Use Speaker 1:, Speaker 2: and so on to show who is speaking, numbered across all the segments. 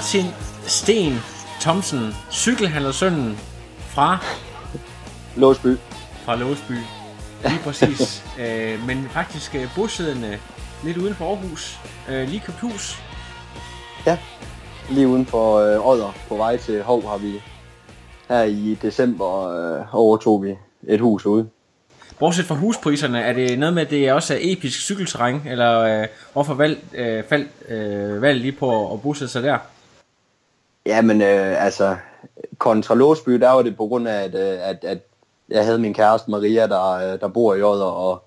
Speaker 1: Martin Sten Thomsen, cykelhandlersønnen fra,
Speaker 2: Låsby.
Speaker 1: fra Låsby. Lige præcis. øh, men faktisk øh, bosiddende lidt uden for Aarhus. Øh, lige købt hus.
Speaker 2: Ja, lige uden for øh, Odder på vej til Hov har vi her i december øh, overtog vi et hus ude.
Speaker 1: Bortset fra huspriserne, er det noget med, at det også er episk cykelterræn, eller øh, hvorfor valg, øh, faldt øh, valg lige på at bosætte sig der?
Speaker 2: Ja, men øh, altså, kontra Låsby, der var det på grund af, at, øh, at, at jeg havde min kæreste Maria, der, øh, der bor i Odder, og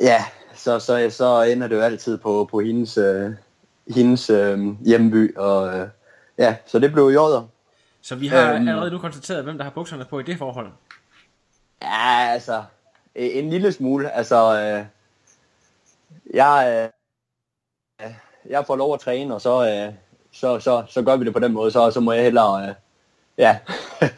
Speaker 2: ja, så, så, så ender det jo altid på, på hendes, øh, hendes øh, hjemby, og øh, ja, så det blev i Odder.
Speaker 1: Så vi har
Speaker 2: Øhm.
Speaker 1: allerede nu konstateret, hvem der har bukserne på i det forhold.
Speaker 2: Ja, altså, en lille smule. Altså, øh, jeg, øh, jeg får lov at træne, og så, øh, så, så, så gør vi det på den måde. Så, så må jeg hellere, øh, ja.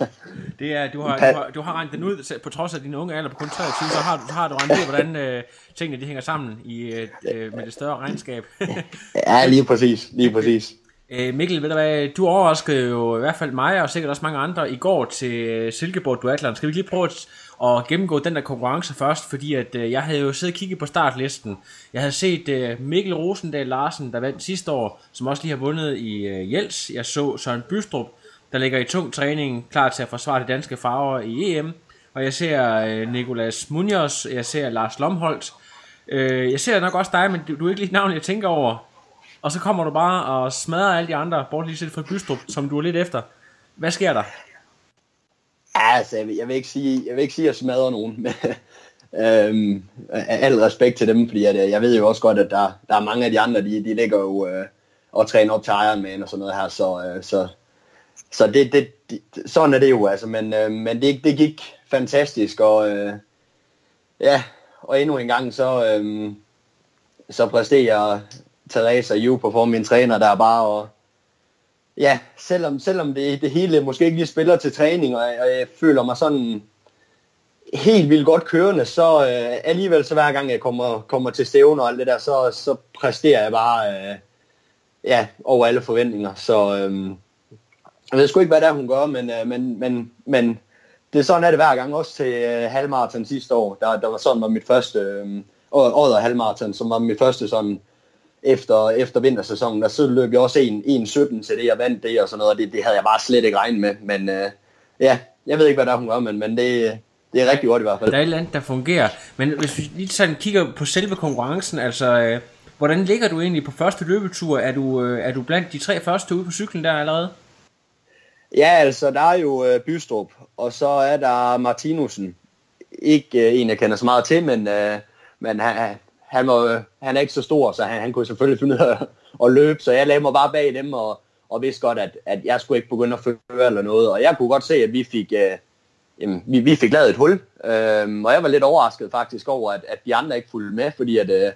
Speaker 1: Det er, du har, du har, du har regnet den ud, på trods af din unge alder på kun 23, så har du, så har du regnet ud, hvordan øh, tingene de hænger sammen i, øh, øh, med det større regnskab.
Speaker 2: ja, lige præcis, lige præcis.
Speaker 1: øh, Mikkel, ved du hvad, du overraskede jo i hvert fald mig, og sikkert også mange andre, i går til øh, Silkeborg Duathlon. Skal vi lige prøve at, og gennemgå den der konkurrence først, fordi at øh, jeg havde jo siddet og kigget på startlisten. Jeg havde set øh, Mikkel Rosendal Larsen, der vandt sidste år, som også lige har vundet i øh, Jels. Jeg så Søren Bystrup, der ligger i tung træning, klar til at forsvare de danske farver i EM. Og jeg ser øh, Nikolas Munoz, jeg ser Lars Lomholdt. Øh, jeg ser nok også dig, men du, du er ikke lige navn, jeg tænker over. Og så kommer du bare og smadrer alle de andre, bort lige set fra Bystrup, som du er lidt efter. Hvad sker der?
Speaker 2: Altså, jeg vil, jeg vil ikke sige, jeg vil ikke sige, at jeg smadrer nogen. Men, øhm, al respekt til dem, fordi at, øh, jeg ved jo også godt, at der, der er mange af de andre, de, de ligger jo øh, og træner op til Ironman og sådan noget her, så, øh, så, så det, det, det, sådan er det jo, altså, men, øh, men det, det gik fantastisk, og øh, ja, og endnu en gang, så, øh, så præsterer Teresa Ju på form min træner, der er bare og, ja, selvom, selvom det, det hele måske ikke lige spiller til træning, og, jeg- og jeg føler mig sådan helt vildt godt kørende, så øh, alligevel så hver gang jeg kommer, kommer til stævne og alt det der, så, så præsterer jeg bare øh, ja, over alle forventninger. Så øh, jeg ved sgu ikke, hvad det er, hun gør, men, øh, men, men, men det er sådan er det hver gang, også til øh, halvmarathon sidste år. Der, der var sådan var mit første, øh, året halvmarathon, som var mit første sådan efter, efter vintersæsonen, der så løb jeg også 1.17 til det, jeg vandt det og sådan noget, og det, det havde jeg bare slet ikke regnet med, men øh, ja, jeg ved ikke, hvad der er, hun gør, men, men det, det er rigtig godt i hvert fald.
Speaker 1: Der er et eller andet, der fungerer. Men hvis vi lige sådan kigger på selve konkurrencen, altså, øh, hvordan ligger du egentlig på første løbetur? Er du, øh, er du blandt de tre første ude på cyklen der allerede?
Speaker 2: Ja, altså, der er jo øh, Bystrup, og så er der Martinussen. Ikke øh, en, jeg kender så meget til, men, øh, men han, han, var, han er ikke så stor, så han, han kunne selvfølgelig finde ud af at, at løbe, så jeg lagde mig bare bag dem, og, og vidste godt, at, at jeg skulle ikke begynde at føre eller noget, og jeg kunne godt se, at vi fik, øh, jamen, vi, vi fik lavet et hul, øh, og jeg var lidt overrasket faktisk over, at, at de andre ikke fulgte med, fordi at, øh,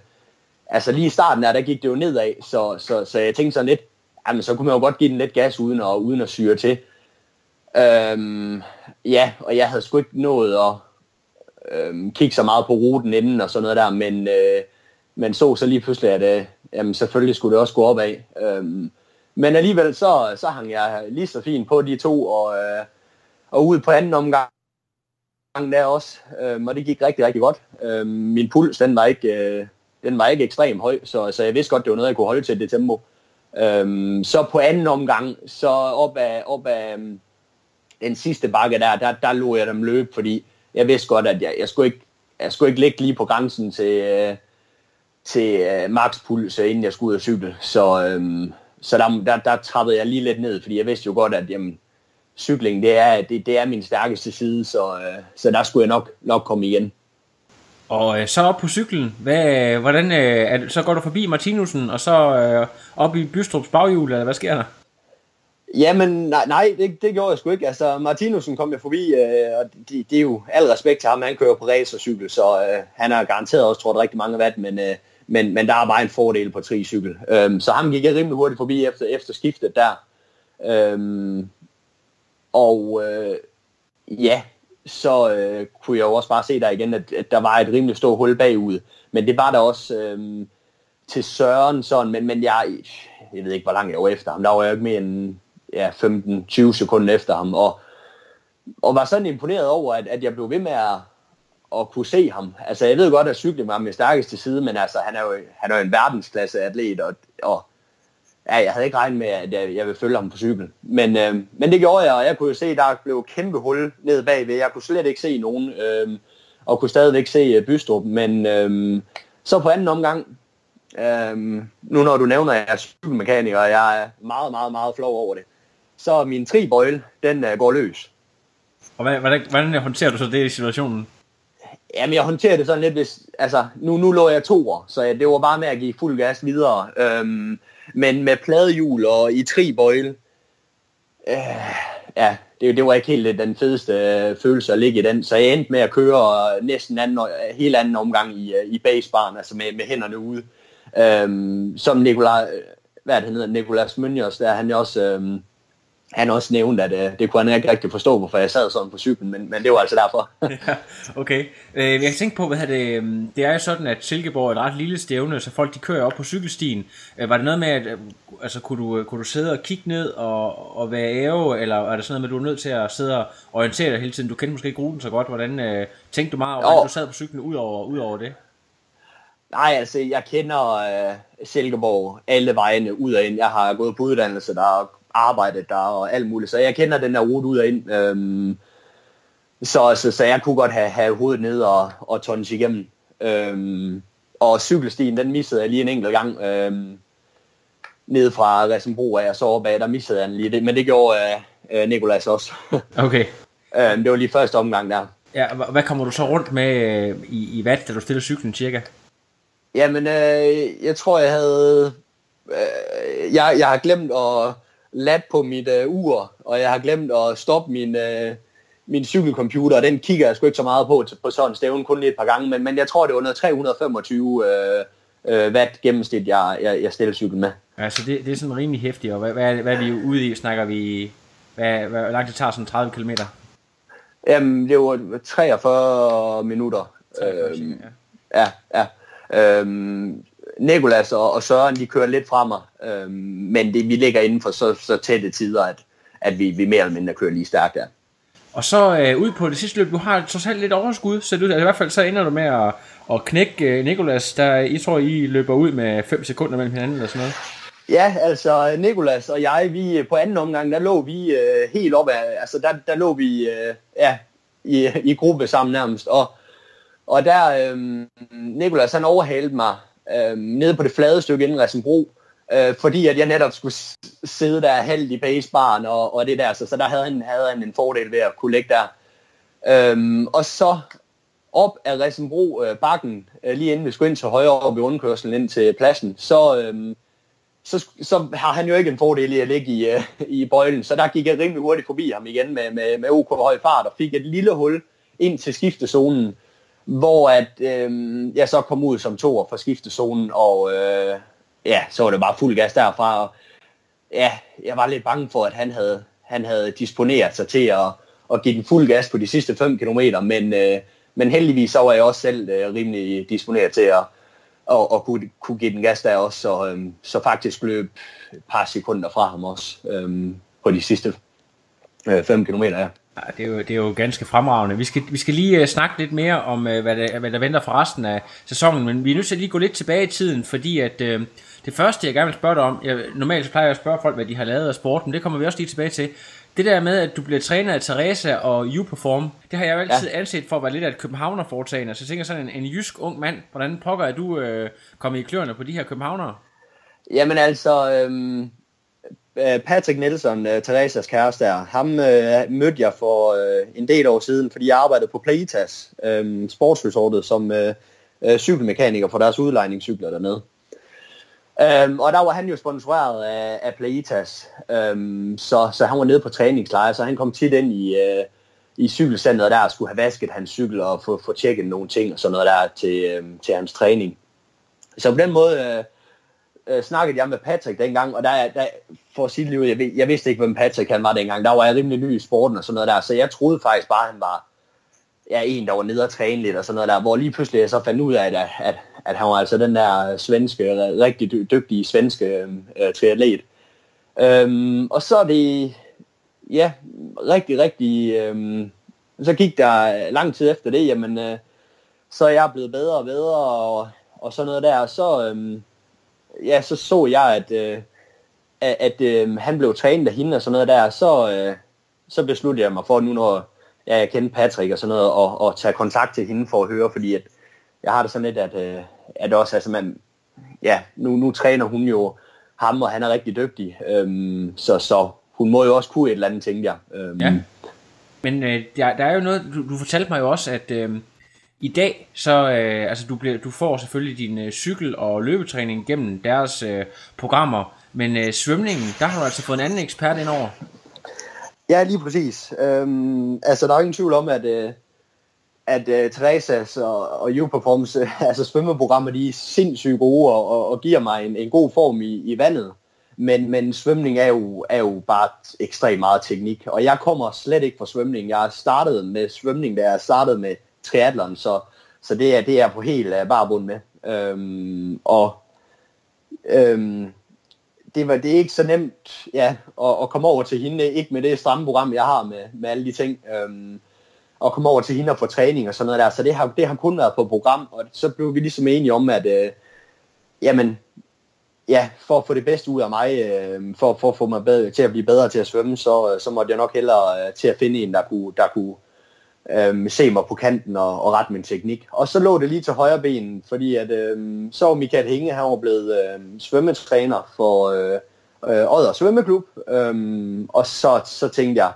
Speaker 2: altså lige i starten der, der gik det jo nedad, så, så, så jeg tænkte sådan lidt, jamen så kunne man jo godt give den lidt gas uden at, uden at syre til. Øhm, ja, og jeg havde sgu ikke nået at øh, kigge så meget på ruten inden og sådan noget der, men, øh, men så så lige pludselig, at øh, jamen, selvfølgelig skulle det også gå opad. Øh, men alligevel så, så hang jeg lige så fint på de to, og, øh, og ud på anden omgang der også, øh, og det gik rigtig, rigtig godt. Øh, min puls, den var ikke, øh, den var ikke ekstremt høj, så, så jeg vidste godt, det var noget, jeg kunne holde til det tempo. Øhm, så på anden omgang, så op ad, op ad øhm, den sidste bakke der, der, der lå jeg dem løbe, fordi jeg vidste godt, at jeg, jeg, skulle, ikke, jeg skulle ikke ligge lige på grænsen til, øh, til øh, makspuls, øh, inden jeg skulle ud og cykle. Så, øh, så der, der, der trappede jeg lige lidt ned, fordi jeg vidste jo godt, at jamen, cykling, det er, det, det er min stærkeste side, så, øh, så der skulle jeg nok, nok komme igen.
Speaker 1: Og øh, så op på cyklen, hvad, hvordan, øh, er, så går du forbi Martinussen, og så øh, op i Bystrup's baghjul, eller hvad sker der?
Speaker 2: Jamen, nej, nej det, det gjorde jeg sgu ikke. Altså, Martinussen kom jeg forbi, øh, og det, det er jo al respekt til ham, han kører på racercykel, så øh, han har garanteret også trådt rigtig mange watt, men, øh, men, men der er bare en fordel på tricykel. Øh, så ham gik jeg rimelig hurtigt forbi efter, efter skiftet der. Øh, og øh, ja, så øh, kunne jeg jo også bare se der igen, at, at der var et rimelig stort hul bagud. Men det var der også øh, til Søren sådan, men, men jeg, jeg ved ikke, hvor langt jeg var efter ham. Der var jeg ikke mere end ja, 15-20 sekunder efter ham. Og, og var sådan imponeret over, at, at jeg blev ved med at, at kunne se ham. Altså, jeg ved godt, at cykling var min stærkeste side, men altså, han er jo, han er jo en verdensklasse atlet, og, og ja, jeg havde ikke regnet med, at jeg, jeg ville følge ham på cyklen. Men, øh, men det gjorde jeg, og jeg kunne jo se, at der blev kæmpe hul ned bagved. Jeg kunne slet ikke se nogen, øh, og kunne stadigvæk se uh, Bystrup. Men øh, så på anden omgang, øh, nu når du nævner, at jeg er cykelmekaniker, og jeg er meget, meget, meget flov over det, så min tribøjle, den uh, går løs.
Speaker 1: Og hvordan, hvordan håndterer du så det i situationen?
Speaker 2: Jamen, jeg håndterer det sådan lidt, hvis, altså, nu, nu lå jeg to år, så det var bare med at give fuld gas videre. Øhm, men med pladehjul og i tribøjle, øh, ja, det, det var ikke helt den fedeste øh, følelse at ligge i den, så jeg endte med at køre næsten anden, hele anden omgang i, øh, i basebaren, altså med, med hænderne ude. Øhm, som Nikolaj, hvad det, han hedder, Nikolas Mønjers, der han også, øhm, han også nævnte, at øh, det kunne han ikke rigtig forstå, hvorfor jeg sad sådan på cyklen, men, men det var altså derfor.
Speaker 1: ja, okay. Øh, jeg kan tænke på, hvad det, øhm, det er jo sådan, at Silkeborg er et ret lille stævne, så folk de kører op på cykelstien. Øh, var det noget med, at øh, altså, kunne, du, kunne du sidde og kigge ned og, og være æve, eller er det sådan noget med, at du er nødt til at sidde og orientere dig hele tiden? Du kender måske ikke ruten så godt. Hvordan øh, tænkte du meget over, hvordan du sad på cyklen ud over, ud over det?
Speaker 2: Nej, altså, jeg kender øh, Silkeborg alle vejene ud og ind. Jeg har gået på uddannelse der, arbejdet der og alt muligt. Så jeg kender den der rute ud og ind. Øhm, så, så, så jeg kunne godt have, have hovedet ned og, og tons igennem. Øhm, og cykelstien, den missede jeg lige en enkelt gang. Øhm, ned fra Ressenbro af og så op af, der missede jeg lige det. Men det gjorde øh, Nikolas også.
Speaker 1: okay.
Speaker 2: øhm, det var lige første omgang der.
Speaker 1: Ja, hvad kommer du så rundt med øh, i, i watt, da du stiller cyklen cirka?
Speaker 2: Jamen, øh, jeg tror, jeg havde... Øh, jeg, jeg har glemt at lat på mit øh, ur, og jeg har glemt at stoppe min, øh, min cykelcomputer, og den kigger jeg sgu ikke så meget på på sådan en stævne, kun lige et par gange, men, men jeg tror, det var noget 325 øh, øh, watt gennemsnit, jeg, jeg, jeg stiller cykel med.
Speaker 1: Altså, det, det er sådan rimelig hæftigt, og hvad, hvad, hvad er vi ude i? Snakker vi... Hvad, hvad, hvor langt det tager sådan 30 km?
Speaker 2: Jamen, det var 43 minutter. 43, øhm, ja. ja, ja. Øhm, Nikolas og, og Søren, de kører lidt frem mig, øhm, men det, vi ligger inden for så, så tætte tider, at, at vi, vi mere eller mindre kører lige stærkt der.
Speaker 1: Og så øh, ud på det sidste løb, du har trods alt lidt overskud, så du, altså, i hvert fald så ender du med at, at knække øh, Nikolas, der I tror, I løber ud med 5 sekunder mellem hinanden eller sådan noget.
Speaker 2: Ja, altså Nikolas og jeg, vi på anden omgang, der lå vi øh, helt op af, altså der, der lå vi øh, ja, i, i gruppe sammen nærmest, og, og der, øh, Nikolas han overhalede mig øh, nede på det flade stykke inden Rassenbro, øh, fordi at jeg netop skulle sidde der halvt i basebaren og, og det der, så, så der havde han, havde han en fordel ved at kunne ligge der. Øhm, og så op af Ressenbro øh, bakken, øh, lige inden vi skulle ind til højre op i rundkørselen ind til pladsen, så, øh, så, så har han jo ikke en fordel i at ligge i, øh, i bøjlen, så der gik jeg rimelig hurtigt forbi ham igen med, med, med OK høj fart og fik et lille hul ind til skiftezonen, hvor at øh, jeg så kom ud som toer fra skiftezonen, og øh, ja, så var det bare fuld gas derfra, og ja, jeg var lidt bange for, at han havde, han havde disponeret sig til at, at give den fuld gas på de sidste 5 km, men, øh, men heldigvis så var jeg også selv øh, rimelig disponeret til at, og, og kunne, kunne give den gas der også, så, øhm, så faktisk løb et par sekunder fra ham også øhm, på de sidste 5 øh, km. Ja.
Speaker 1: Det, er jo, det er jo ganske fremragende. Vi skal, vi skal lige uh, snakke lidt mere om, uh, hvad, der, hvad der venter for resten af sæsonen, men vi er nødt til at lige gå lidt tilbage i tiden, fordi at uh, det første, jeg gerne vil spørge dig om, jeg, normalt så plejer jeg at spørge folk, hvad de har lavet af sport, men det kommer vi også lige tilbage til. Det der med, at du bliver træner af Teresa og U-Perform, det har jeg jo altid ja. anset for at være lidt af et københavner foretagende. Så jeg tænker sådan en, en jysk ung mand, hvordan pokker er du øh, kommet i kløerne på de her københavnere?
Speaker 2: Jamen altså, øhm, Øh, Patrick Nielsen, øh, Teresas kæreste der, ham øh, mødte jeg for øh, en del år siden, fordi jeg arbejdede på Playitas, øh, sportsresortet, som øh, øh, cykelmekaniker for deres udlejningscykler dernede. Um, og der var han jo sponsoreret af, af Playitas, um, så, så han var nede på træningslejr, så han kom tit ind i, uh, i cykelcenteret der og skulle have vasket hans cykel og få, få tjekket nogle ting og sådan noget der til, um, til hans træning. Så på den måde uh, øh, snakkede jeg med Patrick dengang, og der, der for at sige det jeg, jeg vidste ikke, hvem Patrick han var dengang. Der var jeg rimelig ny i sporten og sådan noget der, så jeg troede faktisk bare, at han var ja, en, der var nede og træne lidt og sådan noget der, hvor lige pludselig jeg så fandt ud af, at, at, at han var altså den der svenske, rigtig dygtige svenske øh, triatlet. Øhm, og så er det, ja, rigtig, rigtig, øhm, så gik der lang tid efter det, jamen, øh, så er jeg blevet bedre og bedre, og, og sådan noget der, og så, øhm, ja, så så jeg, at, øh, at, øh, han blev trænet af hende og sådan noget der, så, øh, så besluttede jeg mig for nu, når ja, jeg kendte Patrick og sådan noget, og, og tage kontakt til hende for at høre, fordi at jeg har det sådan lidt, at, øh, at også, altså man, ja, nu, nu træner hun jo ham, og han er rigtig dygtig, øhm, så, så hun må jo også kunne et eller andet, tænkte jeg. Øhm.
Speaker 1: Ja. Men øh, der, der er jo noget, du, du fortalte mig jo også, at øh, i dag, så øh, altså du, bliver, du får selvfølgelig din øh, cykel- og løbetræning gennem deres øh, programmer, men øh, svømningen, der har du altså fået en anden ekspert ind over.
Speaker 2: Ja, lige præcis. Øhm, altså, der er ingen tvivl om, at, øh, at øh, Teresas og, og U-Performance, øh, altså svømmeprogrammer, de er sindssygt gode og, og, og giver mig en, en god form i, i vandet. Men, men svømning er jo, er jo bare ekstremt meget teknik, og jeg kommer slet ikke fra svømning. Jeg startede med svømning, da jeg startede med triathlon, så, så det, er, det er på helt øh, uh, barbund med. Øhm, og øhm, det, var, det er ikke så nemt ja, at, at komme over til hende, ikke med det stramme program, jeg har med, med alle de ting, øhm, at komme over til hende og få træning og sådan noget der. Så det har, det har kun været på program, og så blev vi ligesom enige om, at øh, jamen, ja, for at få det bedste ud af mig, øh, for, for at få mig bedre, til at blive bedre til at svømme, så, så måtte jeg nok hellere øh, til at finde en, der kunne, der kunne øh, se mig på kanten og, og rette min teknik. Og så lå det lige til højre ben, fordi at, øhm, så var Michael Hinge, han var blevet øhm, svømmetræner for øh, øh, Odder Svømmeklub, øhm, og så, så tænkte jeg,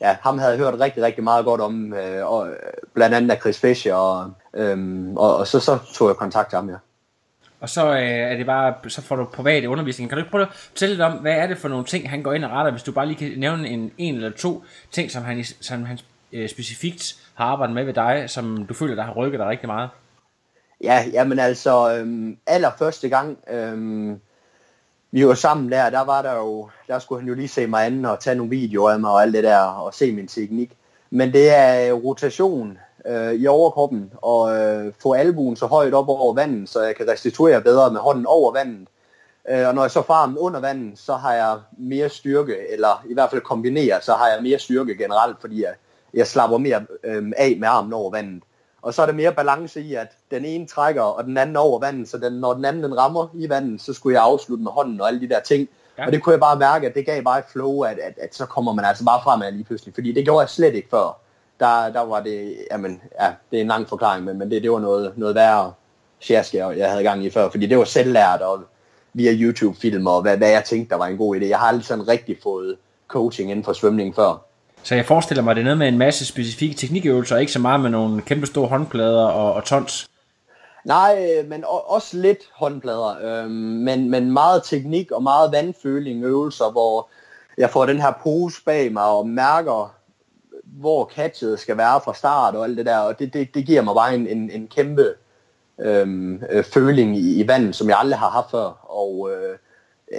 Speaker 2: ja, ham havde jeg hørt rigtig, rigtig meget godt om, øh, og, øh, blandt andet af Chris Fischer, og, øhm, og, og så, så tog jeg kontakt til ham, ja.
Speaker 1: Og så øh, er det bare, så får du privat undervisning. Kan du ikke prøve at fortælle lidt om, hvad er det for nogle ting, han går ind og retter, hvis du bare lige kan nævne en, en eller to ting, som han, som han øh, specifikt har arbejdet med ved dig, som du føler, der har rykket dig rigtig meget?
Speaker 2: Ja, jamen altså, øhm, allerførste gang, øhm, vi var sammen der, der var der jo, der skulle han jo lige se mig anden og tage nogle videoer af mig og alt det der, og se min teknik. Men det er øh, rotation øh, i overkroppen, og øh, få albuen så højt op over vandet, så jeg kan restituere bedre med hånden over vandet. Øh, og når jeg så får under vandet, så har jeg mere styrke, eller i hvert fald kombineret, så har jeg mere styrke generelt, fordi jeg jeg slapper mere øh, af med armen over vandet. Og så er der mere balance i, at den ene trækker, og den anden over vandet, så den, når den anden den rammer i vandet, så skulle jeg afslutte med hånden og alle de der ting. Ja. Og det kunne jeg bare mærke, at det gav bare et flow, at, at, at så kommer man altså bare fremad lige pludselig, fordi det gjorde jeg slet ikke før. Der, der var det, jamen, ja, det er en lang forklaring, men, men det, det var noget, noget værre sjaske, jeg havde gang i før, fordi det var selvlært, og via YouTube-film, og hvad, hvad jeg tænkte, der var en god idé. Jeg har aldrig sådan rigtig fået coaching inden for svømning før.
Speaker 1: Så jeg forestiller mig, at det er noget med en masse specifikke teknikøvelser, og ikke så meget med nogle kæmpe store håndplader og, og tons.
Speaker 2: Nej, øh, men også lidt håndplader, øh, men, men meget teknik og meget vandføling øvelser, hvor jeg får den her pose bag mig og mærker, hvor catchet skal være fra start og alt det der, og det, det, det giver mig bare en, en, en kæmpe øhm, øh, føling i, i vandet, som jeg aldrig har haft før, og øh,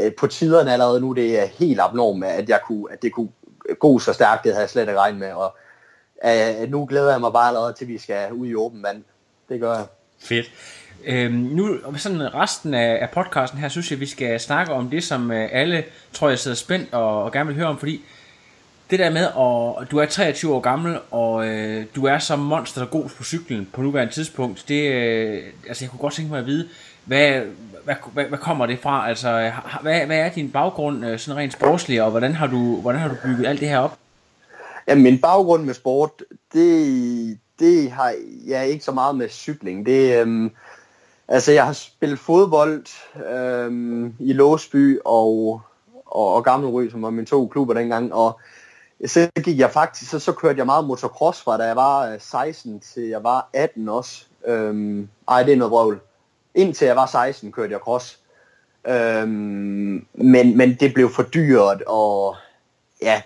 Speaker 2: øh på tiderne allerede nu, det er helt abnormt, at, jeg kunne, at det kunne god så stærkt, det havde jeg slet ikke regnet med, og øh, nu glæder jeg mig bare allerede til, at vi skal ud i åben vand. Det gør jeg.
Speaker 1: Fedt. Øhm, nu sådan resten af, af podcasten her, synes jeg, vi skal snakke om det, som øh, alle, tror jeg, sidder spændt og, og gerne vil høre om, fordi det der med, at du er 23 år gammel, og øh, du er så monster god på cyklen på nuværende tidspunkt, det, øh, altså jeg kunne godt tænke mig at vide, hvad, hvad, hvad, hvad kommer det fra? Altså, hvad, hvad er din baggrund øh, sådan rent sportslig, og hvordan har, du, hvordan har du bygget alt det her op?
Speaker 2: Ja, min baggrund med sport, det, det har jeg ikke så meget med cykling. Det, øhm, altså, jeg har spillet fodbold øhm, i Låsby og, og, og Gammelry, som var mine to klubber dengang, og så gik jeg faktisk, så, så kørte jeg meget motocross fra da jeg var 16 øh, til jeg var 18 også. Øhm, ej, det er noget brøvl. Indtil jeg var 16 kørte jeg cross. Øhm, men, men det blev for dyrt, og ja,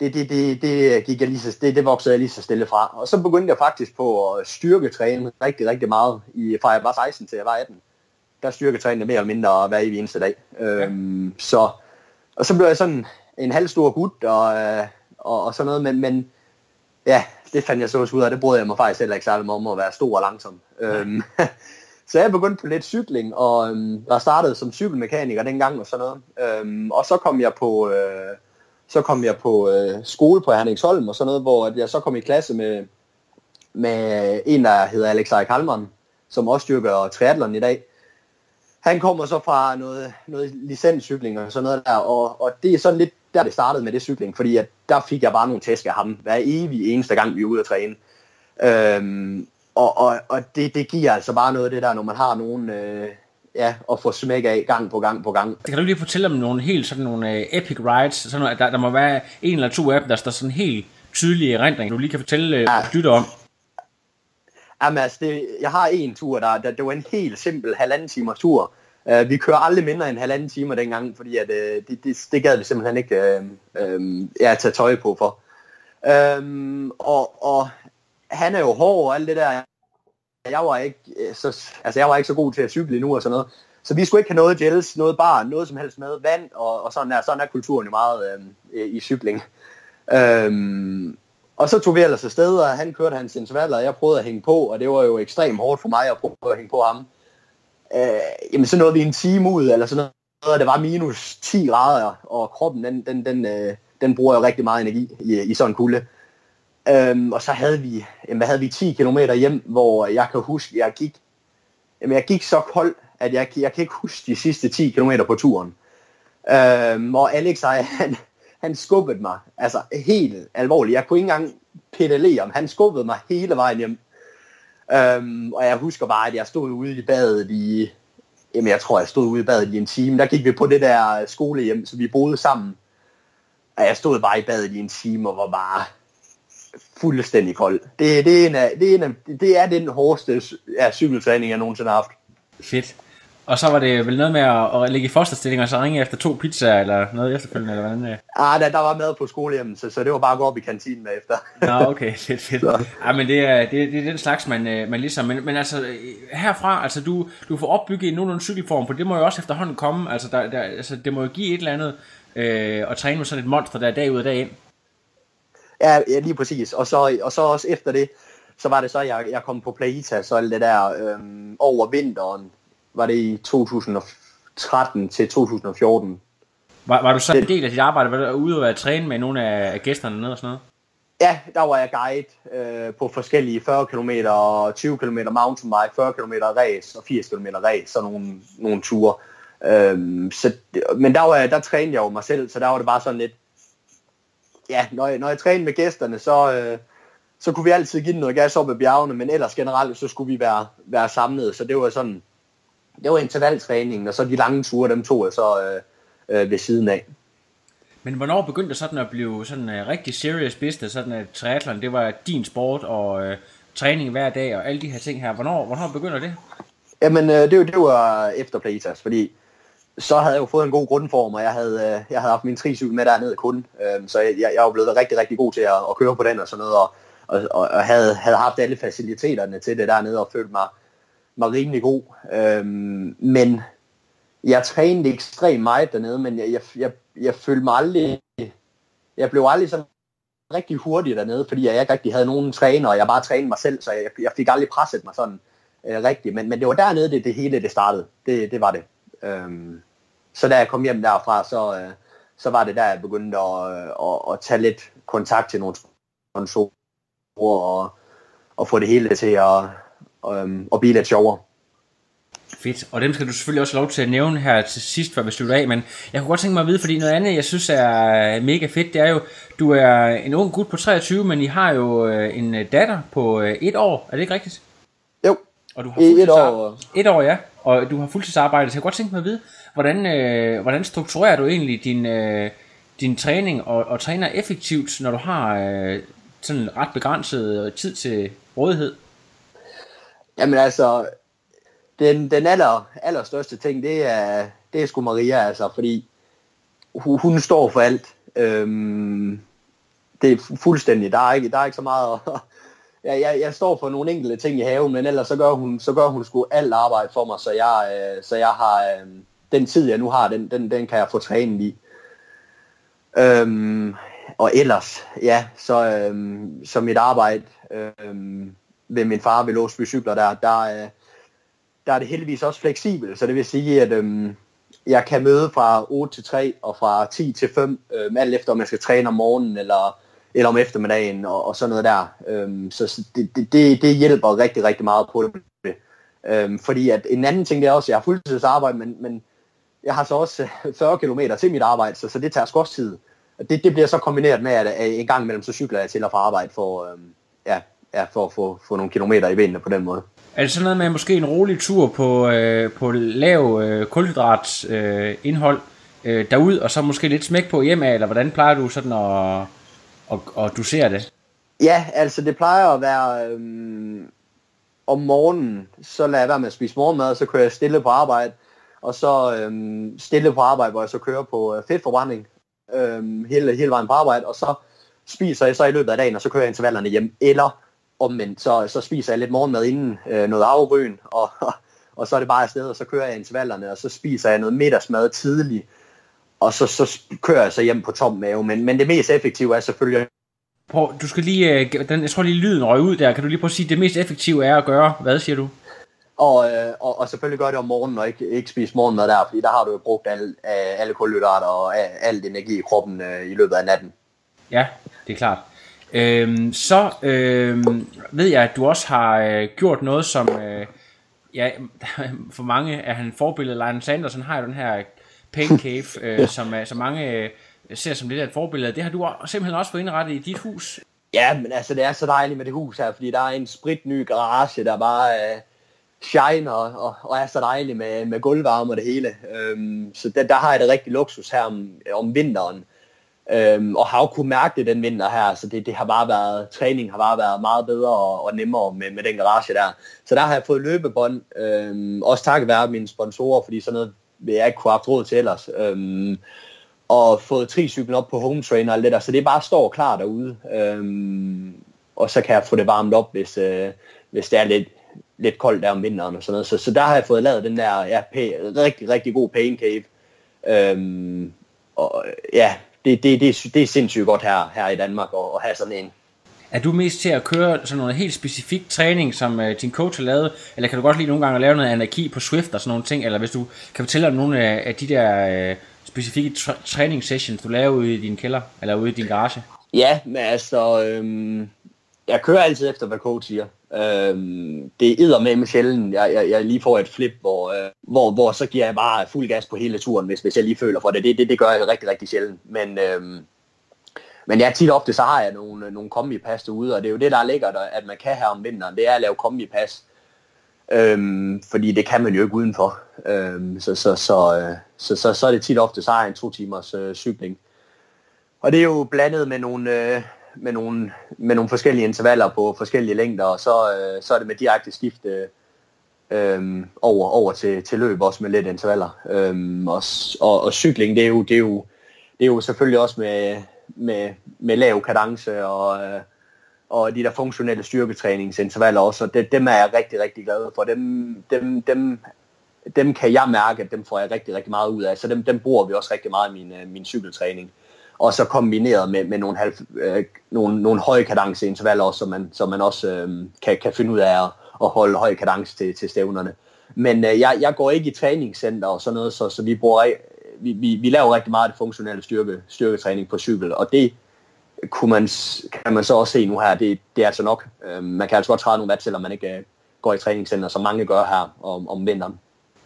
Speaker 2: det, det, det, det, gik jeg lige så, det, det voksede jeg lige så stille fra. Og så begyndte jeg faktisk på at styrketræne rigtig, rigtig meget, i, fra jeg var 16 til jeg var 18. Der styrketrænede mere eller mindre hver eneste dag. Øhm, så, og så blev jeg sådan en halv stor gut og, øh, og, og sådan noget, men, men ja, det fandt jeg så også ud af, det brød jeg mig faktisk heller ikke særlig om at være stor og langsom. Øhm, så jeg begyndte på lidt cykling, og øhm, jeg startede som cykelmekaniker dengang og sådan noget. Øhm, og så kom jeg på, øh, så kom jeg på øh, skole på Herningsholm og sådan noget, hvor jeg så kom i klasse med, med en, der hedder Alex Halman, som også styrker triathlon i dag han kommer så fra noget, noget licenscykling og sådan noget der, og, og det er sådan lidt der, det startede med det cykling, fordi at der fik jeg bare nogle tæsk af ham hver evig eneste gang, vi er ude at træne. Øhm, og og, og det, det giver altså bare noget af det der, når man har nogen, øh, ja, at få smæk af gang på gang på gang.
Speaker 1: Kan du lige fortælle om nogle helt sådan nogle uh, epic rides, sådan noget, der, der må være en eller to af dem, der står sådan helt tydelige erindring, du lige kan fortælle uh, ja. lytter om?
Speaker 2: Jamen altså, det, jeg har en tur, der, der, det var en helt simpel halvanden timers tur. Uh, vi kører aldrig mindre end halvanden time dengang, fordi at, uh, det, det, det gad vi simpelthen ikke uh, uh, ja, tage tøj på for. Uh, og, og han er jo hård og alt det der. Jeg var ikke så, altså jeg var ikke så god til at cykle endnu og sådan noget. Så vi skulle ikke have noget gels, noget bar, noget som helst med, vand og, og sådan der. Sådan er kulturen jo meget øh, i cykling. Øhm, og så tog vi ellers afsted, og han kørte hans intervaller, og jeg prøvede at hænge på, og det var jo ekstremt hårdt for mig at prøve at hænge på ham. Øh, jamen så nåede vi en time ud, eller sådan noget, og det var minus 10 grader, og kroppen, den, den, den, øh, den bruger jo rigtig meget energi i, i sådan en kulde. Øhm, og så havde vi, jamen, havde vi 10 km hjem, hvor jeg kan huske, jeg gik, jamen, jeg gik så kold, at jeg, jeg kan ikke huske de sidste 10 km på turen. Øhm, og Alex, han, han skubbede mig, altså helt alvorligt. Jeg kunne ikke engang pedalere men Han skubbede mig hele vejen hjem. Øhm, og jeg husker bare, at jeg stod ude i badet i, jamen jeg tror, jeg stod ude i badet i en time. Der gik vi på det der skolehjem, så vi boede sammen. Og jeg stod bare i badet i en time og var bare fuldstændig kold. Det, det, er, en af, det, er, en af, det er den hårdeste ja, cykeltræning, jeg nogensinde har haft.
Speaker 1: Fedt. Og så var det vel noget med at, at ligge i fosterstilling og så ringe efter to pizzaer eller noget efterfølgende, eller hvordan? Øh?
Speaker 2: Ah, der, der var mad på skolehjemmet, så, så det var bare at gå op i kantinen bagefter.
Speaker 1: Nå, okay, fedt, fedt. Så. Ja, men det er, det, det er den slags, man, øh, man ligesom, men, men altså herfra, altså du, du får opbygget en nogenlunde cykelform, for det må jo også efterhånden komme, altså, der, der, altså det må jo give et eller andet øh, at træne med sådan et monster, der er dag ud og dag ind.
Speaker 2: Ja, ja, lige præcis. Og så, og så også efter det, så var det så, jeg, jeg kom på Plaita, så alt det der øhm, over vinteren, var det i 2013 til 2014.
Speaker 1: Var, var du så en del af dit arbejde? Var du ude og træne med nogle af gæsterne nede og sådan noget?
Speaker 2: Ja, der var jeg guide øh, på forskellige 40 km, 20 km mountainbike, 40 km race og 80 km race, sådan nogle, nogle ture. Øhm, så, men der, var jeg, der trænede jeg jo mig selv, så der var det bare sådan lidt, ja, når jeg, når jeg trænede med gæsterne, så, øh, så kunne vi altid give noget gas op ad bjergene, men ellers generelt, så skulle vi være, være samlet, så det var sådan, det var intervaltræningen, og så de lange ture, dem tog jeg så øh, øh, ved siden af.
Speaker 1: Men hvornår begyndte det sådan at blive sådan en uh, rigtig serious business, sådan at triathlon, det var din sport, og uh, træning hver dag, og alle de her ting her. Hvornår, hvornår begynder det?
Speaker 2: Jamen, øh, det, det var efter Playtas, fordi så havde jeg jo fået en god grundform, og jeg havde, øh, jeg havde haft min tricykel med dernede kun, øh, så jeg, jeg var blevet rigtig, rigtig god til at, at køre på den og sådan noget, og, og, og havde, havde haft alle faciliteterne til det dernede, og følte mig, var rimelig god. Øhm, men jeg trænede ekstremt meget dernede, men jeg, jeg, jeg, jeg følte mig aldrig, jeg blev aldrig sådan rigtig hurtig dernede, fordi jeg ikke rigtig havde nogen træner, og jeg bare trænede mig selv, så jeg, jeg fik aldrig presset mig sådan øh, rigtigt. Men, men det var dernede, det, det hele det startede. Det, det var det. Øhm, så da jeg kom hjem derfra, så, øh, så var det der, jeg begyndte at, øh, at, at tage lidt kontakt til nogle sponsorer og, og få det hele til at, øhm, at blive lidt sjovere.
Speaker 1: Fedt, og dem skal du selvfølgelig også lov til at nævne her til sidst, før vi slutter af, men jeg kunne godt tænke mig at vide, fordi noget andet, jeg synes er mega fedt, det er jo, du er en ung gut på 23, men I har jo øh, en datter på øh, et år, er det ikke rigtigt?
Speaker 2: Jo,
Speaker 1: og du har
Speaker 2: et år.
Speaker 1: Et år, ja, og du har fuldtidsarbejde, så jeg kunne godt tænke mig at vide, hvordan, øh, hvordan strukturerer du egentlig din, øh, din træning og, og træner effektivt, når du har øh, sådan ret begrænset tid til rådighed?
Speaker 2: Jamen altså, den, den aller, allerstørste ting, det er, det er sgu Maria, altså, fordi hun, hun står for alt. Øhm, det er fuldstændig, der er ikke, der er ikke så meget at, jeg, jeg, jeg står for nogle enkelte ting i haven, men ellers så gør hun, så gør hun sgu alt arbejde for mig, så jeg, øh, så jeg har, øh, den tid jeg nu har, den, den, den kan jeg få trænet i. Øhm, og ellers, ja, så, øhm, så mit arbejde øhm, ved min far ved Låsby Cykler, der, der, øh, der er det heldigvis også fleksibelt, så det vil sige, at øhm, jeg kan møde fra 8 til 3 og fra 10 til 5, øhm, alt efter om jeg skal træne om morgenen eller, eller om eftermiddagen og, og sådan noget der. Øhm, så det, det, det, det hjælper rigtig, rigtig meget på det. Øhm, fordi at en anden ting det er også, at jeg har fuldtidsarbejde, men, men jeg har så også øh, 40 km til mit arbejde, så, så det tager også tid. Det, det bliver så kombineret med, at en gang imellem så cykler jeg til og fra arbejde for, øhm, ja, for at få, få nogle kilometer i benene på den måde.
Speaker 1: Er det sådan noget med måske en rolig tur på, øh, på lav øh, kulhydratsindhold øh, indhold, øh, derud, og så måske lidt smæk på hjemme eller hvordan plejer du sådan at, at, at dosere det?
Speaker 2: Ja, altså det plejer at være øhm, om morgenen, så lader jeg være med at spise morgenmad, og så kører jeg stille på arbejde, og så øhm, stille på arbejde, hvor jeg så kører på øh, fedtforbrænding øhm, hele, hele vejen på arbejde, og så spiser jeg så i løbet af dagen, og så kører jeg intervallerne hjem, eller omvendt, så, så spiser jeg lidt morgenmad inden øh, noget afrøn, og, og så er det bare afsted, og så kører jeg intervallerne, og så spiser jeg noget middagsmad tidligt, og så, så kører jeg så hjem på tom mave, men, men det mest effektive er selvfølgelig...
Speaker 1: Prøv, du skal lige, øh, den, jeg tror lige lyden røg ud der, kan du lige prøve at sige, det mest effektive er at gøre, hvad siger du?
Speaker 2: Og, øh, og, og selvfølgelig gør det om morgenen, og ikke, ikke spise morgenmad der, fordi der har du jo brugt al, alle kulhydrater og al energi i kroppen øh, i løbet af natten.
Speaker 1: Ja, det er klart. Øhm, så øhm, ved jeg, at du også har øh, gjort noget, som øh, ja, for mange er han forbillede. Lionel Sanderson har jo den her pain cave, øh, som, som mange øh, ser som lidt af et forbillede. Det har du simpelthen også fået indrettet i dit hus.
Speaker 2: Ja, men altså det er så dejligt med det hus her, fordi der er en spritny garage, der bare øh, shiner og, og, og er så dejlig med, med gulvvarme og det hele. Øhm, så der, der har jeg det rigtig luksus her om, om vinteren. Øhm, og har jo kunnet mærke det den vinter her, så det, det har bare været, træning har bare været meget bedre og, og nemmere med, med den garage der. Så der har jeg fået løbebånd, øhm, også takket være mine sponsorer, fordi sådan noget vil jeg ikke kunne have haft råd til ellers. Øhm, og fået tricyklen op på home trainer og lidt så det bare står klar derude. Øhm, og så kan jeg få det varmt op, hvis, øh, hvis det er lidt, lidt koldt der om vinteren og sådan noget. Så, så der har jeg fået lavet den der ja, pæ- rigtig, rigtig god pain cave. Øhm, og ja, det, det, det, det er sindssygt godt her, her i Danmark at, at have sådan en.
Speaker 1: Er du mest til at køre sådan noget helt specifik træning, som uh, din coach har lavet, eller kan du godt lide nogle gange at lave noget anarki på Swift og sådan nogle ting, eller hvis du kan fortælle om nogle af, af de der uh, specifikke tra- træningssessions, du laver ude i din kælder, eller ude i din garage?
Speaker 2: Ja, men altså, øhm, jeg kører altid efter, hvad coach siger. Øhm, det er med med sjældent, jeg, jeg, jeg lige får et flip, hvor, øh, hvor, hvor så giver jeg bare fuld gas på hele turen, hvis, hvis jeg lige føler for det. Det, det, det gør jeg rigtig, rigtig sjældent. Men, øhm, men ja, tit ofte så har jeg nogle, øh, nogle kombipas derude, og det er jo det, der er lækkert, at man kan her om vinteren, det er at lave kombipas. Øhm, fordi det kan man jo ikke udenfor. Øhm, så, så, så, øh, så, så, så er det tit ofte, så har jeg en to timers øh, cykling. Og det er jo blandet med nogle, øh, med nogle, med nogle forskellige intervaller på forskellige længder, og så, øh, så er det med direkte skifte øh, øh, over, over til, til løb, også med lidt intervaller. Øh, og, og, og cykling, det er jo, det er jo, det er jo selvfølgelig også med, med, med lav kadence og, øh, og de der funktionelle styrketræningsintervaller også, og det, dem er jeg rigtig, rigtig glad for. Dem, dem, dem, dem kan jeg mærke, at dem får jeg rigtig, rigtig meget ud af, så dem, dem bruger vi også rigtig meget i min, øh, min cykeltræning og så kombineret med, med nogle, halv, øh, nogle, nogle høje kadence intervaller også, så man, så man også øh, kan, kan finde ud af at, at holde høj kadence til, til stævnerne. Men øh, jeg, jeg går ikke i træningscenter og sådan noget, så, så vi, bruger, vi, vi, vi laver rigtig meget af det funktionelle styrke, styrketræning på cykel, og det kunne man, kan man så også se nu her, det, det er altså nok. Øh, man kan altså godt træde nogle watt, selvom man ikke øh, går i træningscenter, som mange gør her om, om vinteren.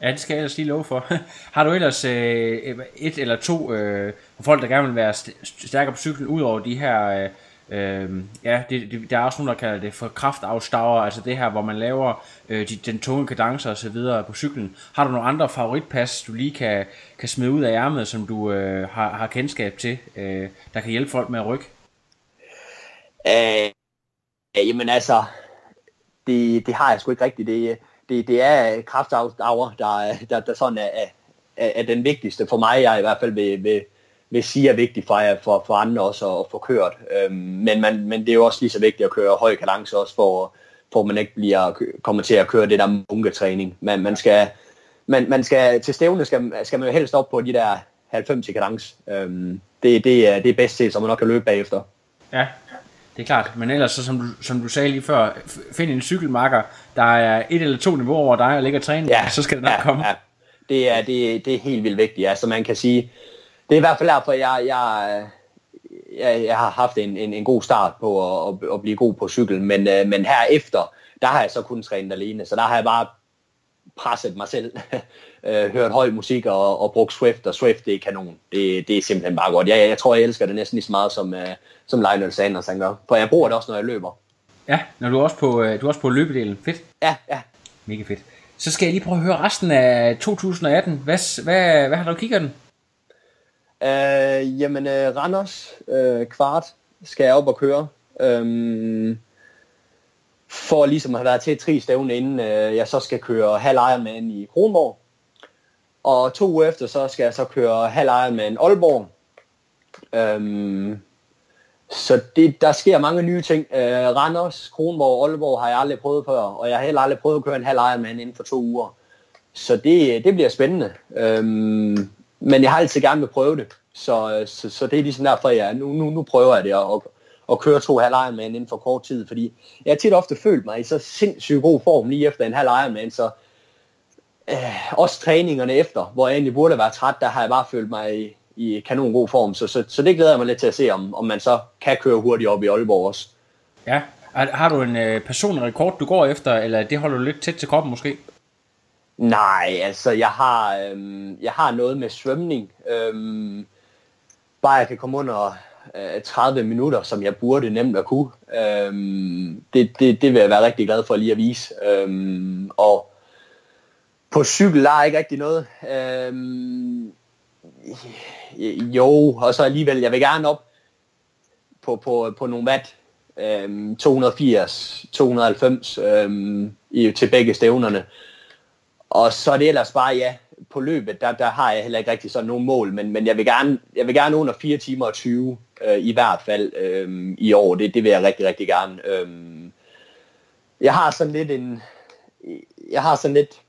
Speaker 1: Ja, det skal jeg ellers lige love for. Har du ellers øh, et eller to øh, folk, der gerne vil være stærkere på cyklen, ud over de her... Øh, øh ja, det, det, der er også nogen, der kalder det for kraftafstager, altså det her, hvor man laver øh, de, den tunge kadence og så videre på cyklen. Har du nogle andre favoritpas, du lige kan, kan smide ud af ærmet, som du øh, har, har kendskab til, øh, der kan hjælpe folk med at rykke?
Speaker 2: Øh, jamen altså, det, det har jeg sgu ikke rigtigt. Det, det, det er kraftafstager, der, der, der sådan er, er, er den vigtigste for mig, jeg i hvert fald vil, vil, vil sige er vigtigt for, for, for andre også at få kørt. Øhm, men, man, men det er jo også lige så vigtigt at køre høj kadence også, for, for man ikke bliver, kommer til at køre det der munketræning. Man, man skal, man, man skal, til stævne skal, skal man jo helst op på de der 90 i kadence. Øhm, det, det, er, det er bedst til, så man nok kan løbe bagefter.
Speaker 1: Ja, det er klart. Men ellers, så, som, du, som du sagde lige før, find en cykelmarker, der er et eller to niveauer over dig og ligger træne, ja, så skal det nok ja, komme. Ja.
Speaker 2: Det er, det, det er helt vildt vigtigt. Altså man kan sige, det er i hvert fald derfor, jeg, jeg, jeg, jeg har haft en, en, en god start på at, at, at blive god på cykel, men, øh, men herefter, der har jeg så kun trænet alene, så der har jeg bare presset mig selv, øh, hørt høj musik og, og brugt Swift, og Swift det er kanon. Det, det er simpelthen bare godt. Jeg, jeg tror, jeg elsker det næsten lige så meget, som, uh, som Lionel Sanders han gør. For jeg bruger det også, når jeg løber.
Speaker 1: Ja, når du er også på, du er også på løbedelen. Fedt.
Speaker 2: Ja, ja.
Speaker 1: Mega fedt. Så skal jeg lige prøve at høre resten af 2018. Hvad, hvad, hvad har du kigget den?
Speaker 2: Uh, jamen, uh, Randers uh, kvart skal jeg op og køre. Um, for ligesom at have været til tre stævne, inden uh, jeg så skal køre halv Ironman i Kronborg. Og to uger efter, så skal jeg så køre halv Ironman Aalborg. Um, så det, der sker mange nye ting. Uh, Randers, Kronborg og Aalborg har jeg aldrig prøvet før, og jeg har heller aldrig prøvet at køre en halv Ironman inden for to uger. Så det, det bliver spændende. Um, men jeg har altid gerne vil prøve det. Så, øh, så, så det er ligesom derfor, jeg nu, nu, nu prøver jeg det at, at, at køre to halv Ironman inden for kort tid, fordi jeg har tit ofte følt mig i så sindssygt god form lige efter en halv Ironman, så øh, også træningerne efter, hvor jeg egentlig burde være træt, der har jeg bare følt mig i, i kanon god form, så, så, så det glæder jeg mig lidt til at se, om, om man så kan køre hurtigt op i Aalborg også.
Speaker 1: Ja, har du en øh, personlig rekord, du går efter, eller det holder du lidt tæt til kroppen måske?
Speaker 2: Nej, altså jeg har, øhm, jeg har noget med svømning. Øhm, bare jeg kan komme under øh, 30 minutter, som jeg burde nemt at kunne. Øhm, det, det, det vil jeg være rigtig glad for lige at vise. Øhm, og på cykel der er ikke rigtig noget. Øhm, jo, og så alligevel, jeg vil gerne op på, på, på nogle watt. Øhm, 280, 290 øhm, i, til begge stævnerne. Og så er det ellers bare, ja, på løbet, der, der har jeg heller ikke rigtig sådan nogle mål, men, men jeg, vil gerne, jeg vil gerne under 4 timer og 20 øh, i hvert fald øh, i år. Det, det vil jeg rigtig, rigtig gerne. Øh, jeg har sådan lidt en... Jeg har sådan lidt...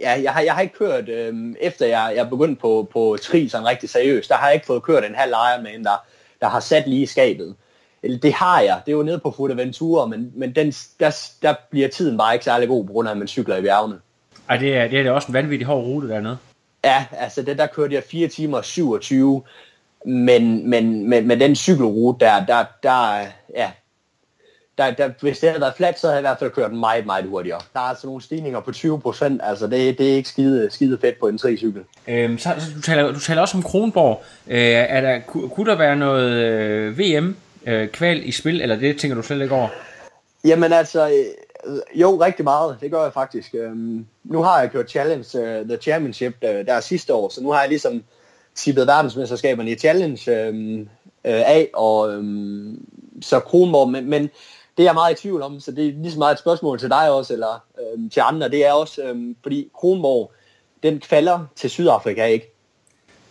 Speaker 2: Ja, jeg har, jeg har ikke kørt, øh, efter jeg, jeg begyndte på, på tri sådan rigtig seriøst, der har jeg ikke fået kørt en halv Ironman, der, der har sat lige i skabet. Eller det har jeg, det er jo nede på Fuerteventura, men, men den, der, der bliver tiden bare ikke særlig god, på grund af, at man cykler i bjergene.
Speaker 1: Ej, det er, det er også en vanvittig hård rute dernede.
Speaker 2: Ja, altså det der kørte jeg 4 timer og 27, men, men med, med den cykelrute der, der, der, ja, der, der, hvis det havde været fladt, så havde jeg i hvert fald kørt meget, meget hurtigere. Der er altså nogle stigninger på 20 procent, altså det, det er ikke skide, skide fedt på en tricykel.
Speaker 1: Øhm, så, så du, taler, du taler også om Kronborg. Øh, er der, kunne, kunne der være noget øh, VM øh, kval i spil, eller det tænker du slet ikke over?
Speaker 2: Jamen altså, øh, jo, rigtig meget. Det gør jeg faktisk. Øhm, nu har jeg kørt Challenge, uh, The Championship, uh, der sidste år, så nu har jeg ligesom tippet verdensmesterskaberne i Challenge um, uh, af, og um, så Kronborg, men, men det er jeg meget i tvivl om, så det er lige så meget et spørgsmål til dig også, eller um, til andre. Det er også, um, fordi Kronborg, den falder til Sydafrika, ikke?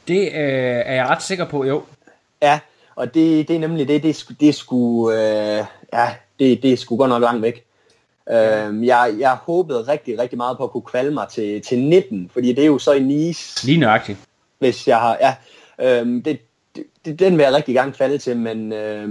Speaker 1: Det øh, er jeg ret sikker på, jo.
Speaker 2: Ja, og det, det er nemlig det, det, det, det skulle, øh, ja, det, det skulle godt nok langt væk. Øh, jeg, jeg håbede rigtig, rigtig meget på at kunne kvalde mig til, til 19, fordi det er jo så i Nice.
Speaker 1: Lige nøjagtigt.
Speaker 2: Hvis jeg har, ja, øh, det, det, den vil jeg rigtig gerne kvalde til, men, øh,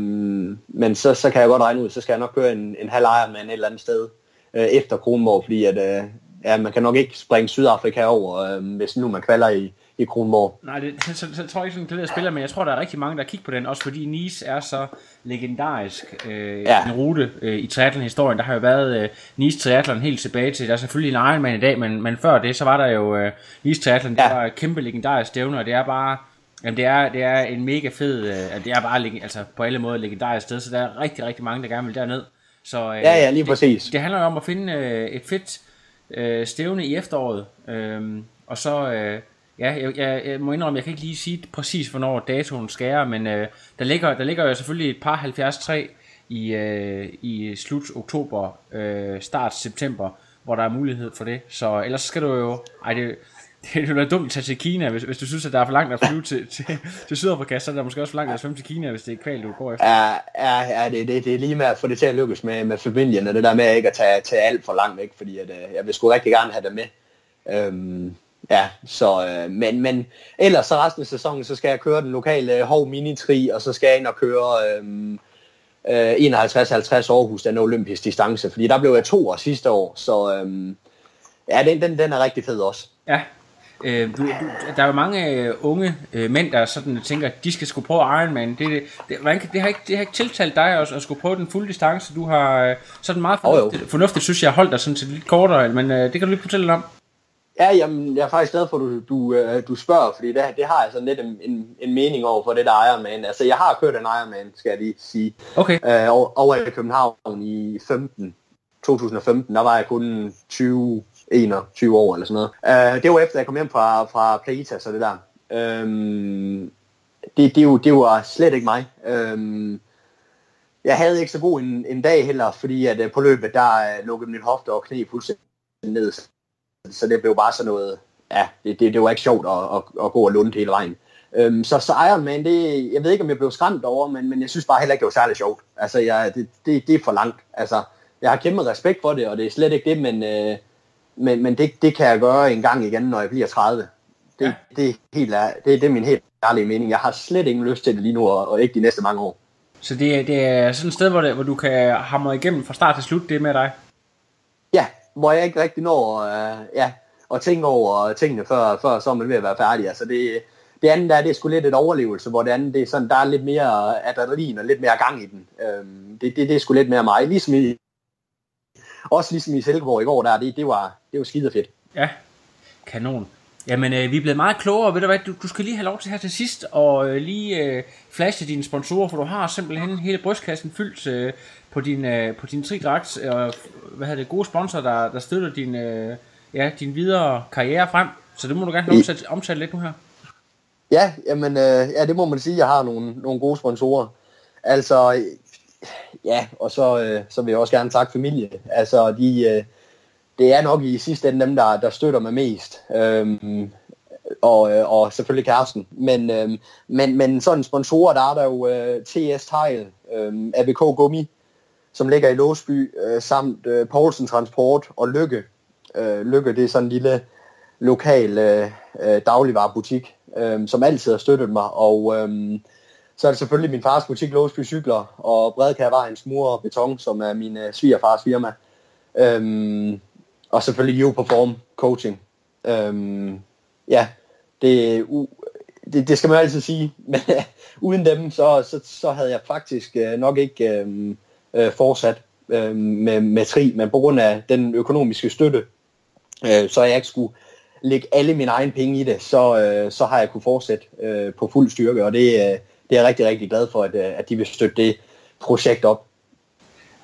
Speaker 2: men så, så kan jeg godt regne ud, så skal jeg nok køre en, en halv Ironman et eller andet sted. øh, efter Kronborg, fordi at, øh, ja, man kan nok ikke springe Sydafrika over, øh, hvis nu man kvalder i, i Kronborg.
Speaker 1: Nej, det, så, så, så tror jeg ikke sådan, det spiller, men jeg tror, der er rigtig mange, der kigger på den, også fordi Nice er så legendarisk øh, ja. en rute øh, i triathlon-historien. Der har jo været øh, Nice Triathlon helt tilbage til, der er selvfølgelig en Ironman i dag, men, men før det, så var der jo øh, Nice Triathlon, det ja. var et kæmpe legendarisk stævne, og det er bare, jamen det er, det er en mega fed, øh, det er bare altså, på alle måder legendarisk sted, så der er rigtig, rigtig mange, der gerne vil derned. Så,
Speaker 2: øh, ja, ja, lige præcis.
Speaker 1: Det, det handler jo om at finde øh, et fedt øh, stævne i efteråret, øh, og så... Øh, Ja, jeg, jeg, jeg må indrømme, jeg kan ikke lige sige præcis, hvornår datoen skærer, men øh, der, ligger, der ligger jo selvfølgelig et par 73 i, øh, i slut oktober, øh, start september, hvor der er mulighed for det. Så ellers skal du jo... Ej, det, det ville være dumt at tage til Kina, hvis, hvis du synes, at der er for langt at flyve til, til, til Sydafrika, så er der måske også for langt at svømme til Kina, hvis det er kval, du går efter.
Speaker 2: Ja, ja, ja det, det, det er lige med at få det til at lykkes med, med familien, og det der med ikke at tage, tage alt for langt væk, fordi at, øh, jeg vil sgu rigtig gerne have det med. Øhm, Ja, så, øh, men, men ellers så resten af sæsonen, så skal jeg køre den lokale øh, Hov Mini-tri, og så skal jeg ind og køre øh, øh, 51-50 Aarhus, den olympisk distance, fordi der blev jeg to år sidste år, så øh, ja, den, den, den er rigtig fed også.
Speaker 1: Ja, øh, du, du, der er jo mange øh, unge øh, mænd, der sådan tænker, at de skal skulle prøve Ironman. Det, det, det, det, det, har ikke, det har ikke tiltalt dig at, at skulle prøve den fulde distance. Du har øh, sådan meget fornuftigt, oh, fornuftigt synes jeg, holdt dig sådan til lidt kortere, men øh, det kan du lige fortælle om.
Speaker 2: Ja, jamen, jeg er faktisk glad for, at du, du, øh, du spørger, fordi det, det har jeg sådan lidt en, en, en mening over for det der Ironman. Altså, jeg har kørt en Ironman, skal jeg lige sige.
Speaker 1: Okay.
Speaker 2: Øh, over, over i København i 15, 2015, der var jeg kun 20, 21 år eller sådan noget. Øh, det var efter, jeg kom hjem fra, fra Plaitas og det der. Øh, det, det, det var slet ikke mig. Øh, jeg havde ikke så god en, en dag heller, fordi at øh, på løbet, der uh, lukkede min hofte og knæ fuldstændig ned så det blev bare sådan noget, ja, det, det, det var ikke sjovt at, at, at gå og lunde hele vejen. Øhm, så, så Iron Man, det, jeg ved ikke, om jeg blev skræmt over, men, men jeg synes bare heller ikke, det var særlig sjovt. Altså, jeg, det, det, det er for langt. Altså, jeg har kæmpe respekt for det, og det er slet ikke det, men, øh, men, men det, det kan jeg gøre en gang igen, når jeg bliver 30. Det, ja. det, er, helt, det, det er min helt ærlige mening. Jeg har slet ingen lyst til det lige nu, og, og ikke de næste mange år.
Speaker 1: Så det, det er sådan et sted, hvor, det, hvor du kan hamre igennem fra start til slut, det med dig?
Speaker 2: Ja, hvor jeg ikke rigtig når øh, ja, at tænke over tingene, før, før så er man ved at være færdig. Altså det, det andet der, det er sgu lidt et overlevelse, hvor det andet, det er sådan, der er lidt mere adrenalin og lidt mere gang i den. Øhm, det, det, det er sgu lidt mere mig. Ligesom i, også ligesom i Silkeborg i går, der, det, det, var, det var skide fedt.
Speaker 1: Ja, kanon. Jamen, øh, vi er blevet meget klogere. Ved du hvad, du, du skal lige have lov til her til sidst og øh, lige øh, flashe dine sponsorer, for du har simpelthen hele brystkassen fyldt øh, på din, øh, på din tridragt, og hvad hedder det, gode sponsorer, der, der støtter din, øh, ja, din videre karriere frem. Så det må du gerne have omsat, omsat lidt nu her.
Speaker 2: Ja, jamen, øh, ja, det må man sige, jeg har nogle, nogle gode sponsorer. Altså, ja, og så, øh, så vil jeg også gerne takke familie. Altså, de, øh, det er nok i sidste ende dem, der, der støtter mig mest. Øhm, og, øh, og selvfølgelig kæresten. Men, øh, men, men sådan sponsorer, der er der jo øh, TS Tile, øh, ABK Gummi, som ligger i Låsby, øh, samt øh, Poulsen Transport og Lykke. Øh, Lykke, det er sådan en lille lokal øh, øh, dagligvarerbutik, øh, som altid har støttet mig. Og øh, så er det selvfølgelig min fars butik, Låsby Cykler, og Bredkærvejens Mur og Beton, som er min øh, svigerfars firma. Øh, og selvfølgelig You Perform Coaching. Øhm, ja, det, det, det skal man altid sige, men øh, uden dem, så, så, så havde jeg faktisk øh, nok ikke... Øh, øh, fortsat øh, med, med tri, men på grund af den økonomiske støtte, øh, så jeg ikke skulle lægge alle mine egne penge i det, så, øh, så har jeg kunne fortsætte øh, på fuld styrke, og det, øh, det er jeg rigtig, rigtig glad for, at, øh, at de vil støtte det projekt op.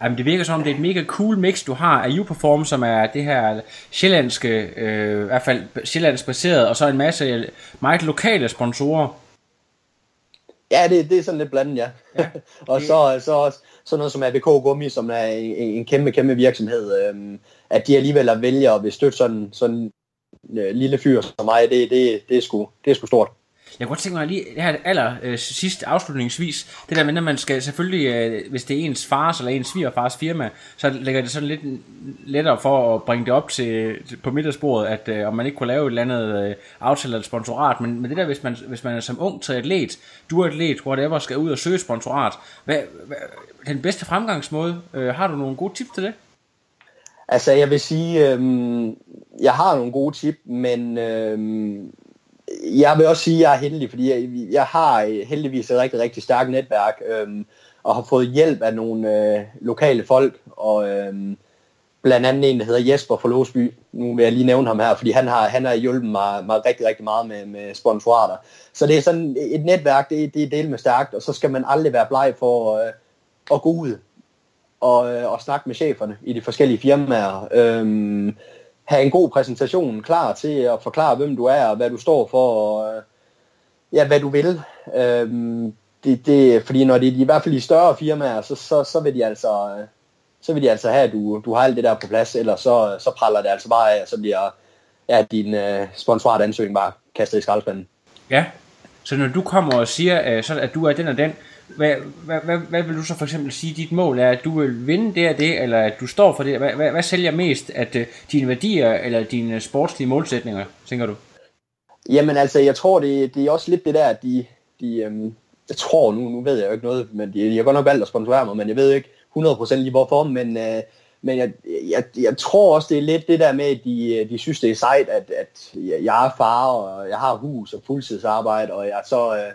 Speaker 1: Jamen, det virker som, det er et mega cool mix, du har af U-Perform, som er det her sjællandske, øh, i hvert fald sjællandsk baseret, og så en masse meget lokale sponsorer.
Speaker 2: Ja, det, det er sådan lidt blandet, ja. ja og så, så også sådan noget som ABK Gummi, som er en, en kæmpe, kæmpe virksomhed, øhm, at de alligevel vælger at vil støtte sådan, sådan øh, lille fyr som mig, det, det, det, er sgu, det er sgu stort.
Speaker 1: Jeg kunne godt tænke mig lige det her aller øh, sidst afslutningsvis, det der med, at man skal selvfølgelig, øh, hvis det er ens fars eller ens svigerfars firma, så lægger det sådan lidt lettere for at bringe det op til, på middagsbordet, at øh, om man ikke kunne lave et eller andet øh, aftale eller sponsorat, men, men det der, hvis man, hvis man er som ung til atlet, du er atlet, whatever, skal ud og søge sponsorat, hvad, hvad, den bedste fremgangsmåde, øh, har du nogle gode tips til det?
Speaker 2: Altså, jeg vil sige, øhm, jeg har nogle gode tip, men øhm, jeg vil også sige, at jeg er heldig, fordi jeg, jeg har øh, heldigvis et rigtig, rigtig stærkt netværk, øh, og har fået hjælp af nogle øh, lokale folk, og øh, blandt andet en, der hedder Jesper fra Låsby. Nu vil jeg lige nævne ham her, fordi han har, han har hjulpet mig, mig rigtig, rigtig meget med, med sponsorater. Så det er sådan et netværk, det, det er del med stærkt, og så skal man aldrig være bleg for øh, at gå ud og, øh, og snakke med cheferne i de forskellige firmaer. Øh, have en god præsentation klar til at forklare, hvem du er, og hvad du står for, og øh, ja, hvad du vil. Øhm, det, det, fordi når det er i hvert fald i større firmaer, så, så, så vil de altså øh, så vil de altså have, at du, du har alt det der på plads, eller så, så praller det altså bare af, og så bliver ja, din øh, sponsorat ansøgning bare kastet i skraldespanden.
Speaker 1: Ja, så når du kommer og siger, øh, så, at du er den og den, hvad, hvad, hvad, hvad vil du så for eksempel sige, dit mål er, at du vil vinde det og det, eller at du står for det? Hvad, hvad, hvad sælger mest? At uh, dine værdier eller dine sportslige målsætninger, tænker du?
Speaker 2: Jamen altså, jeg tror, det, det er også lidt det der, at de, de øhm, jeg tror nu, nu ved jeg jo ikke noget, men de, de har godt nok valgt at sponsorere mig, men jeg ved ikke 100% lige hvorfor, men, øh, men jeg, jeg, jeg tror også, det er lidt det der med, at de, øh, de synes, det er sejt, at, at jeg er far, og jeg har hus og fuldtidsarbejde, og jeg så øh,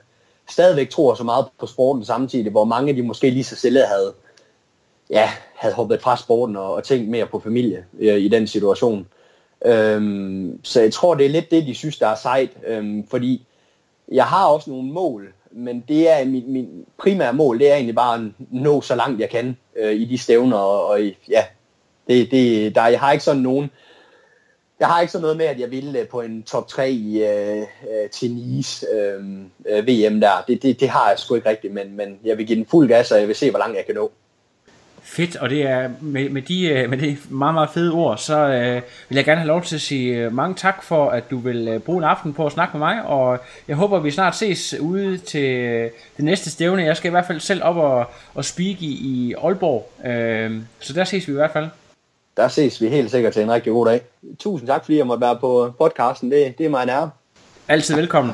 Speaker 2: stadigvæk tror så meget på sporten samtidig, hvor mange de måske lige så stille havde, ja, havde hoppet fra sporten og, og tænkt mere på familie øh, i den situation. Øhm, så jeg tror, det er lidt det, de synes, der er sejt, øhm, fordi jeg har også nogle mål, men det er mit, mit primære mål, det er egentlig bare at nå så langt jeg kan øh, i de stævner, og, og ja, det, det, der, jeg har ikke sådan nogen, jeg har ikke sådan noget med, at jeg ville øh, på en top 3 i øh, tennis øh, øh, øh, øh VM der. Det, det, det har jeg sgu ikke rigtigt, men, men jeg vil give den fuld gas, og jeg vil se, hvor langt jeg kan nå.
Speaker 1: Fedt, og det er med, med, de, med de meget, meget fede ord, så øh, vil jeg gerne have lov til at sige mange tak for, at du vil øh, bruge en aften på at snakke med mig, og jeg håber, at vi snart ses ude til det næste stævne. Jeg skal i hvert fald selv op og, og speak i, i Aalborg, øh, så der ses vi i hvert fald.
Speaker 2: Der ses vi helt sikkert til en rigtig god dag. Tusind tak, fordi jeg måtte være på podcasten. Det, det er mig nær.
Speaker 1: Altid velkommen.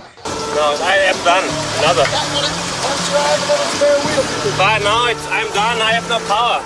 Speaker 3: No, I am done. Another. But no, it's, I'm done. I have no power.